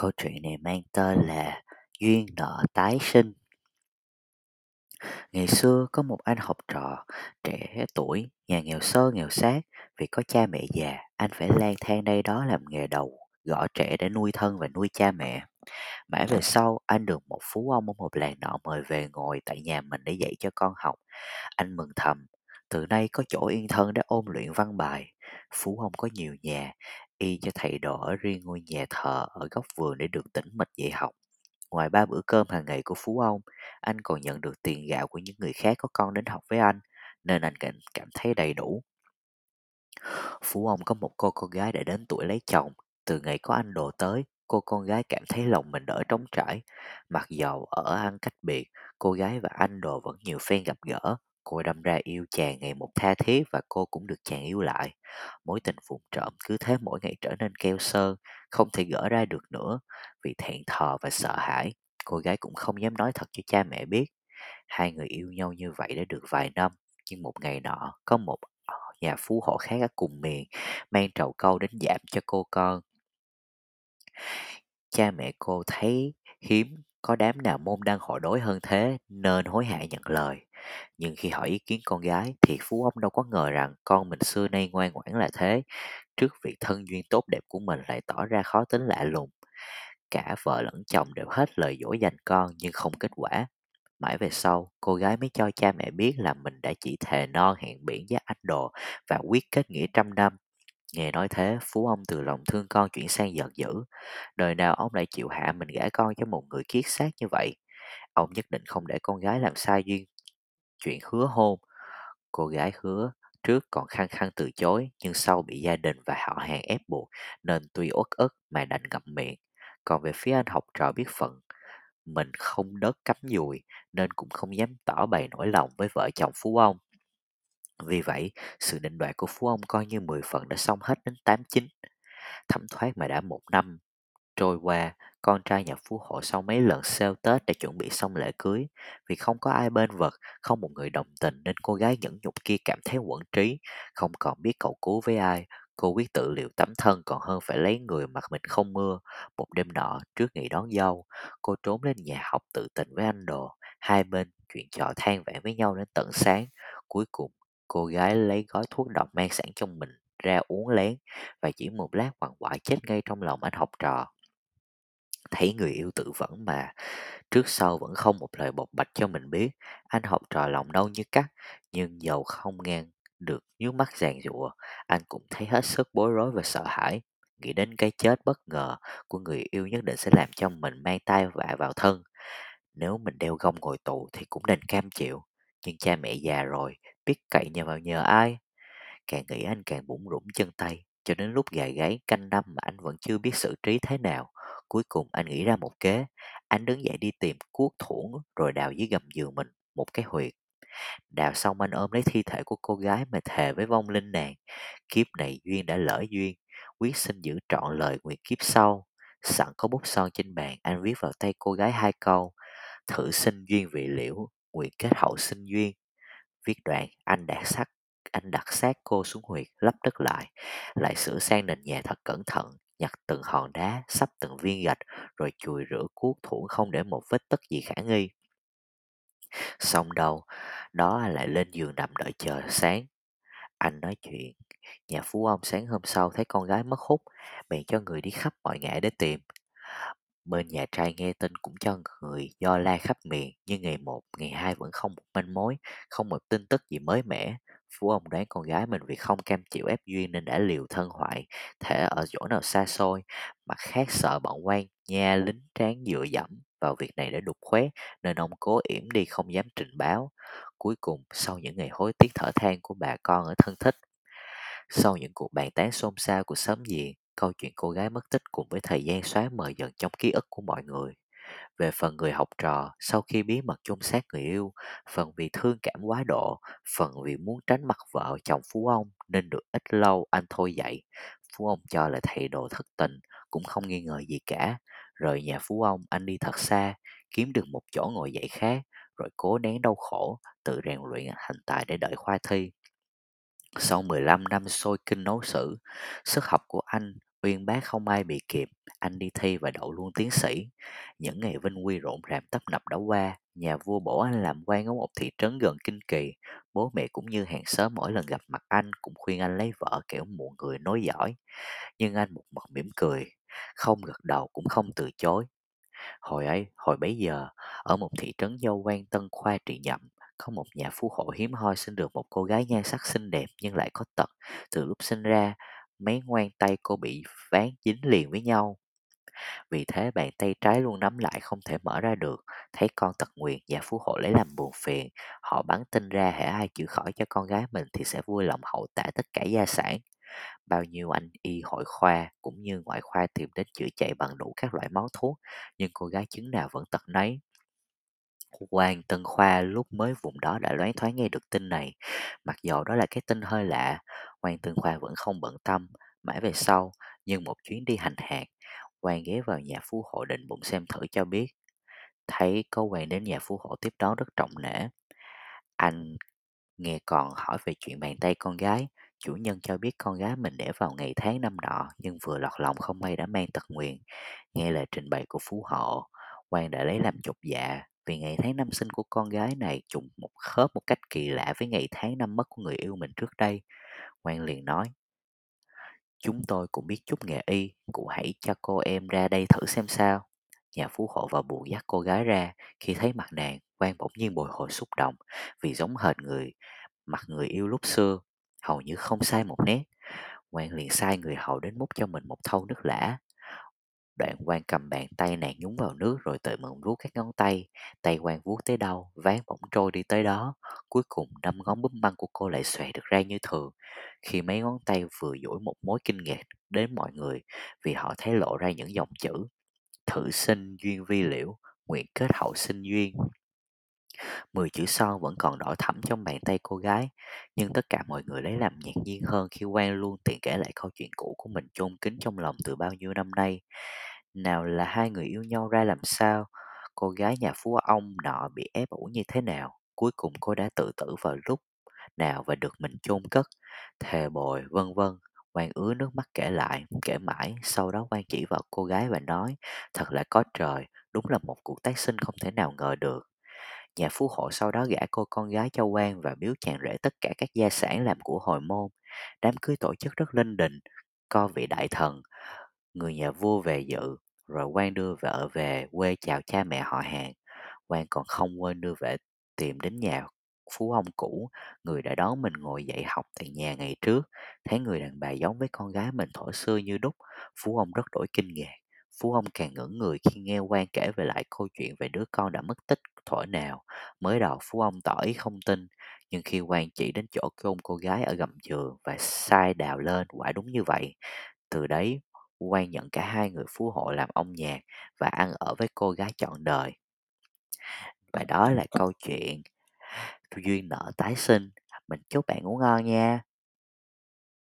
Câu chuyện này mang tên là Duyên nợ tái sinh. Ngày xưa có một anh học trò trẻ tuổi, nhà nghèo sơ nghèo sát, vì có cha mẹ già, anh phải lang thang đây đó làm nghề đầu, gõ trẻ để nuôi thân và nuôi cha mẹ. Mãi về sau, anh được một phú ông ở một làng nọ mời về ngồi tại nhà mình để dạy cho con học. Anh mừng thầm, từ nay có chỗ yên thân để ôn luyện văn bài. Phú ông có nhiều nhà, y cho thầy đồ ở riêng ngôi nhà thờ ở góc vườn để được tĩnh mịch dạy học. Ngoài ba bữa cơm hàng ngày của Phú ông, anh còn nhận được tiền gạo của những người khác có con đến học với anh, nên anh cảm, cảm thấy đầy đủ. Phú ông có một cô con gái đã đến tuổi lấy chồng. Từ ngày có anh đồ tới, cô con gái cảm thấy lòng mình đỡ trống trải. Mặc dầu ở ăn cách biệt, cô gái và anh đồ vẫn nhiều phen gặp gỡ. Cô đâm ra yêu chàng ngày một tha thiết và cô cũng được chàng yêu lại. Mối tình vụng trộm cứ thế mỗi ngày trở nên keo sơn, không thể gỡ ra được nữa. Vì thẹn thò và sợ hãi, cô gái cũng không dám nói thật cho cha mẹ biết. Hai người yêu nhau như vậy đã được vài năm, nhưng một ngày nọ có một nhà phú hộ khác ở cùng miền mang trầu câu đến giảm cho cô con. Cha mẹ cô thấy hiếm có đám nào môn đăng hộ đối hơn thế nên hối hả nhận lời. Nhưng khi hỏi ý kiến con gái thì Phú ông đâu có ngờ rằng con mình xưa nay ngoan ngoãn là thế. Trước việc thân duyên tốt đẹp của mình lại tỏ ra khó tính lạ lùng. Cả vợ lẫn chồng đều hết lời dỗ dành con nhưng không kết quả. Mãi về sau, cô gái mới cho cha mẹ biết là mình đã chỉ thề non hẹn biển với anh đồ và quyết kết nghĩa trăm năm. Nghe nói thế, Phú ông từ lòng thương con chuyển sang giận dữ. Đời nào ông lại chịu hạ mình gả con cho một người kiết xác như vậy. Ông nhất định không để con gái làm sai duyên chuyện hứa hôn. Cô gái hứa trước còn khăng khăng từ chối nhưng sau bị gia đình và họ hàng ép buộc nên tuy uất ức mà đành ngậm miệng. Còn về phía anh học trò biết phận, mình không đất cắm dùi nên cũng không dám tỏ bày nỗi lòng với vợ chồng Phú ông. Vì vậy, sự định đoạt của Phú ông coi như 10 phần đã xong hết đến 89. Thấm thoát mà đã một năm trôi qua, con trai nhà phú hộ sau mấy lần sale Tết để chuẩn bị xong lễ cưới. Vì không có ai bên vật, không một người đồng tình nên cô gái nhẫn nhục kia cảm thấy quẩn trí, không còn biết cầu cứu với ai. Cô quyết tự liệu tấm thân còn hơn phải lấy người mặt mình không mưa. Một đêm nọ, trước ngày đón dâu, cô trốn lên nhà học tự tình với anh đồ. Hai bên chuyện trò than vãn với nhau đến tận sáng. Cuối cùng, cô gái lấy gói thuốc độc mang sẵn trong mình ra uống lén và chỉ một lát quằn quại chết ngay trong lòng anh học trò thấy người yêu tự vẫn mà trước sau vẫn không một lời bộc bạch cho mình biết, anh học trò lòng đau như cắt, nhưng dầu không ngang được nhíu mắt giàn giụa, anh cũng thấy hết sức bối rối và sợ hãi. Nghĩ đến cái chết bất ngờ của người yêu nhất định sẽ làm cho mình mang tay vạ vào thân. Nếu mình đeo gông ngồi tù thì cũng nên cam chịu, nhưng cha mẹ già rồi, biết cậy nhờ vào nhờ ai? Càng nghĩ anh càng bủn rủn chân tay, cho đến lúc gà gáy canh năm mà anh vẫn chưa biết xử trí thế nào. Cuối cùng anh nghĩ ra một kế, anh đứng dậy đi tìm cuốc thủng rồi đào dưới gầm giường mình một cái huyệt. Đào xong anh ôm lấy thi thể của cô gái mà thề với vong linh nàng. Kiếp này duyên đã lỡ duyên, quyết xin giữ trọn lời nguyện kiếp sau. Sẵn có bút son trên bàn, anh viết vào tay cô gái hai câu. Thử sinh duyên vị liễu, nguyện kết hậu sinh duyên. Viết đoạn, anh đạt sắc anh đặt xác cô xuống huyệt, lấp đất lại, lại sửa sang nền nhà thật cẩn thận, nhặt từng hòn đá, sắp từng viên gạch, rồi chùi rửa cuốc thủ không để một vết tất gì khả nghi. Xong đâu, đó lại lên giường nằm đợi chờ sáng. Anh nói chuyện, nhà phú ông sáng hôm sau thấy con gái mất hút, bèn cho người đi khắp mọi ngã để tìm. Bên nhà trai nghe tin cũng cho người do la khắp miền, nhưng ngày một, ngày hai vẫn không một manh mối, không một tin tức gì mới mẻ. Phú ông đoán con gái mình vì không cam chịu ép duyên nên đã liều thân hoại, thể ở chỗ nào xa xôi, mặt khác sợ bọn quan nha lính tráng dựa dẫm vào việc này để đục khoét nên ông cố yểm đi không dám trình báo. Cuối cùng, sau những ngày hối tiếc thở than của bà con ở thân thích, sau những cuộc bàn tán xôn xao của xóm diện, câu chuyện cô gái mất tích cùng với thời gian xóa mờ dần trong ký ức của mọi người. Về phần người học trò, sau khi bí mật chôn xác người yêu, phần vì thương cảm quá độ, phần vì muốn tránh mặt vợ chồng phú ông nên được ít lâu anh thôi dậy. Phú ông cho là thầy đồ thất tình, cũng không nghi ngờ gì cả. Rời nhà phú ông, anh đi thật xa, kiếm được một chỗ ngồi dạy khác, rồi cố nén đau khổ, tự rèn luyện hành tài để đợi khoa thi. Sau 15 năm sôi kinh nấu sử, sức học của anh Uyên bác không ai bị kịp, anh đi thi và đậu luôn tiến sĩ. Những ngày vinh quy rộn ràng tấp nập đã qua, nhà vua bổ anh làm quan ở một thị trấn gần Kinh Kỳ. Bố mẹ cũng như hàng xóm mỗi lần gặp mặt anh cũng khuyên anh lấy vợ kẻo muộn người nói giỏi. Nhưng anh một mực mỉm cười, không gật đầu cũng không từ chối. Hồi ấy, hồi bấy giờ, ở một thị trấn dâu quan Tân Khoa trị nhậm, có một nhà phú hộ hiếm hoi sinh được một cô gái nhan sắc xinh đẹp nhưng lại có tật. Từ lúc sinh ra, mấy ngoan tay cô bị ván dính liền với nhau. Vì thế bàn tay trái luôn nắm lại không thể mở ra được. Thấy con tật nguyền, nhà phú hộ lấy làm buồn phiền. Họ bắn tin ra hễ ai chữa khỏi cho con gái mình thì sẽ vui lòng hậu tạ tất cả gia sản. Bao nhiêu anh y hội khoa cũng như ngoại khoa tìm đến chữa chạy bằng đủ các loại máu thuốc, nhưng cô gái chứng nào vẫn tật nấy. Quan Tân Khoa lúc mới vùng đó đã loáng thoáng nghe được tin này, mặc dầu đó là cái tin hơi lạ, Quan Tân Khoa vẫn không bận tâm. Mãi về sau, nhưng một chuyến đi hành hạt, Quan ghé vào nhà phú hộ định bụng xem thử cho biết. Thấy có Quan đến nhà phú hộ tiếp đón rất trọng nể. Anh nghe còn hỏi về chuyện bàn tay con gái, chủ nhân cho biết con gái mình để vào ngày tháng năm nọ nhưng vừa lọt lòng không may đã mang tật nguyền. Nghe lời trình bày của phú hộ, Quan đã lấy làm chột dạ vì ngày tháng năm sinh của con gái này trùng một khớp một cách kỳ lạ với ngày tháng năm mất của người yêu mình trước đây. quang liền nói, chúng tôi cũng biết chút nghề y, cụ hãy cho cô em ra đây thử xem sao. Nhà phú hộ vào buồn dắt cô gái ra, khi thấy mặt nàng, quang bỗng nhiên bồi hồi xúc động, vì giống hệt người, mặt người yêu lúc xưa, hầu như không sai một nét. quang liền sai người hầu đến múc cho mình một thau nước lã, Đoạn quan cầm bàn tay nàng nhúng vào nước rồi tự mượn vuốt các ngón tay. Tay quan vuốt tới đâu, ván bỗng trôi đi tới đó. Cuối cùng năm ngón búp băng của cô lại xòe được ra như thường. Khi mấy ngón tay vừa dỗi một mối kinh ngạc đến mọi người vì họ thấy lộ ra những dòng chữ Thử sinh duyên vi liễu, nguyện kết hậu sinh duyên. Mười chữ son vẫn còn đỏ thẫm trong bàn tay cô gái, nhưng tất cả mọi người lấy làm ngạc nhiên hơn khi Quang luôn tiện kể lại câu chuyện cũ của mình chôn kín trong lòng từ bao nhiêu năm nay. Nào là hai người yêu nhau ra làm sao, cô gái nhà phú ông nọ bị ép ủ như thế nào, cuối cùng cô đã tự tử vào lúc nào và được mình chôn cất, thề bồi, vân vân. Quang ứa nước mắt kể lại, kể mãi, sau đó Quang chỉ vào cô gái và nói, thật là có trời, đúng là một cuộc tái sinh không thể nào ngờ được. Nhà phú hộ sau đó gả cô con gái cho quan và biếu chàng rể tất cả các gia sản làm của hồi môn. Đám cưới tổ chức rất linh đình, co vị đại thần, người nhà vua về dự, rồi quan đưa vợ về quê chào cha mẹ họ hàng. Quan còn không quên đưa về tìm đến nhà phú ông cũ, người đã đón mình ngồi dạy học tại nhà ngày trước. Thấy người đàn bà giống với con gái mình thổi xưa như đúc, phú ông rất đổi kinh ngạc. Phú ông càng ngưỡng người khi nghe quan kể về lại câu chuyện về đứa con đã mất tích thuở nào. Mới đầu Phú ông tỏ ý không tin, nhưng khi quan chỉ đến chỗ chôn cô gái ở gầm giường và sai đào lên quả đúng như vậy. Từ đấy, quan nhận cả hai người phú hộ làm ông nhạc và ăn ở với cô gái trọn đời. Và đó là câu chuyện duyên nợ tái sinh. Mình chúc bạn ngủ ngon nha.